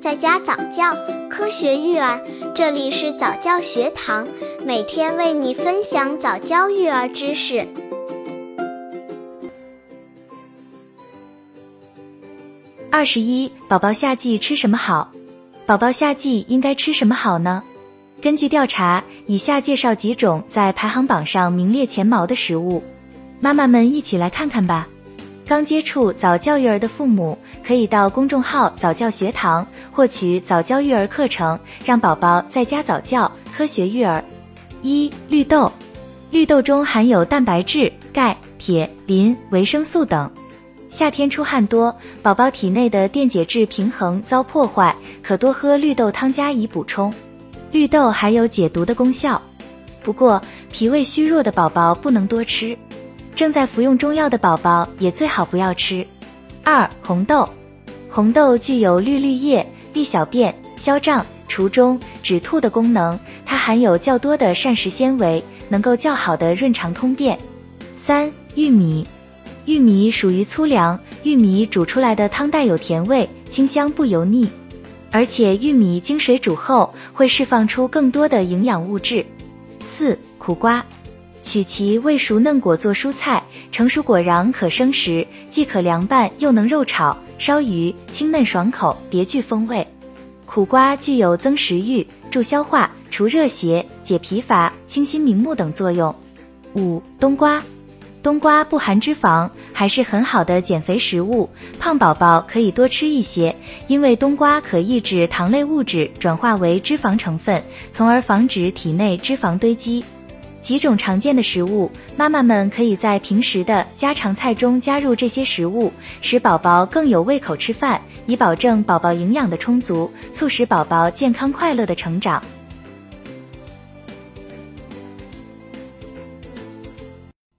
在家早教，科学育儿，这里是早教学堂，每天为你分享早教育儿知识。二十一，宝宝夏季吃什么好？宝宝夏季应该吃什么好呢？根据调查，以下介绍几种在排行榜上名列前茅的食物，妈妈们一起来看看吧。刚接触早教育儿的父母，可以到公众号早教学堂获取早教育儿课程，让宝宝在家早教，科学育儿。一、绿豆，绿豆中含有蛋白质、钙、铁、磷、维生素等。夏天出汗多，宝宝体内的电解质平衡遭破坏，可多喝绿豆汤加以补充。绿豆还有解毒的功效，不过脾胃虚弱的宝宝不能多吃。正在服用中药的宝宝也最好不要吃。二、红豆，红豆具有绿绿液、利小便、消胀、除中、止吐的功能，它含有较多的膳食纤维，能够较好的润肠通便。三、玉米，玉米属于粗粮，玉米煮出来的汤带有甜味，清香不油腻，而且玉米经水煮后会释放出更多的营养物质。四、苦瓜。取其未熟嫩果做蔬菜，成熟果瓤可生食，既可凉拌又能肉炒、烧鱼，清嫩爽口，别具风味。苦瓜具有增食欲、助消化、除热邪、解疲乏、清心明目等作用。五、冬瓜，冬瓜不含脂肪，还是很好的减肥食物，胖宝宝可以多吃一些，因为冬瓜可抑制糖类物质转化为脂肪成分，从而防止体内脂肪堆积。几种常见的食物，妈妈们可以在平时的家常菜中加入这些食物，使宝宝更有胃口吃饭，以保证宝宝营养的充足，促使宝宝健康快乐的成长。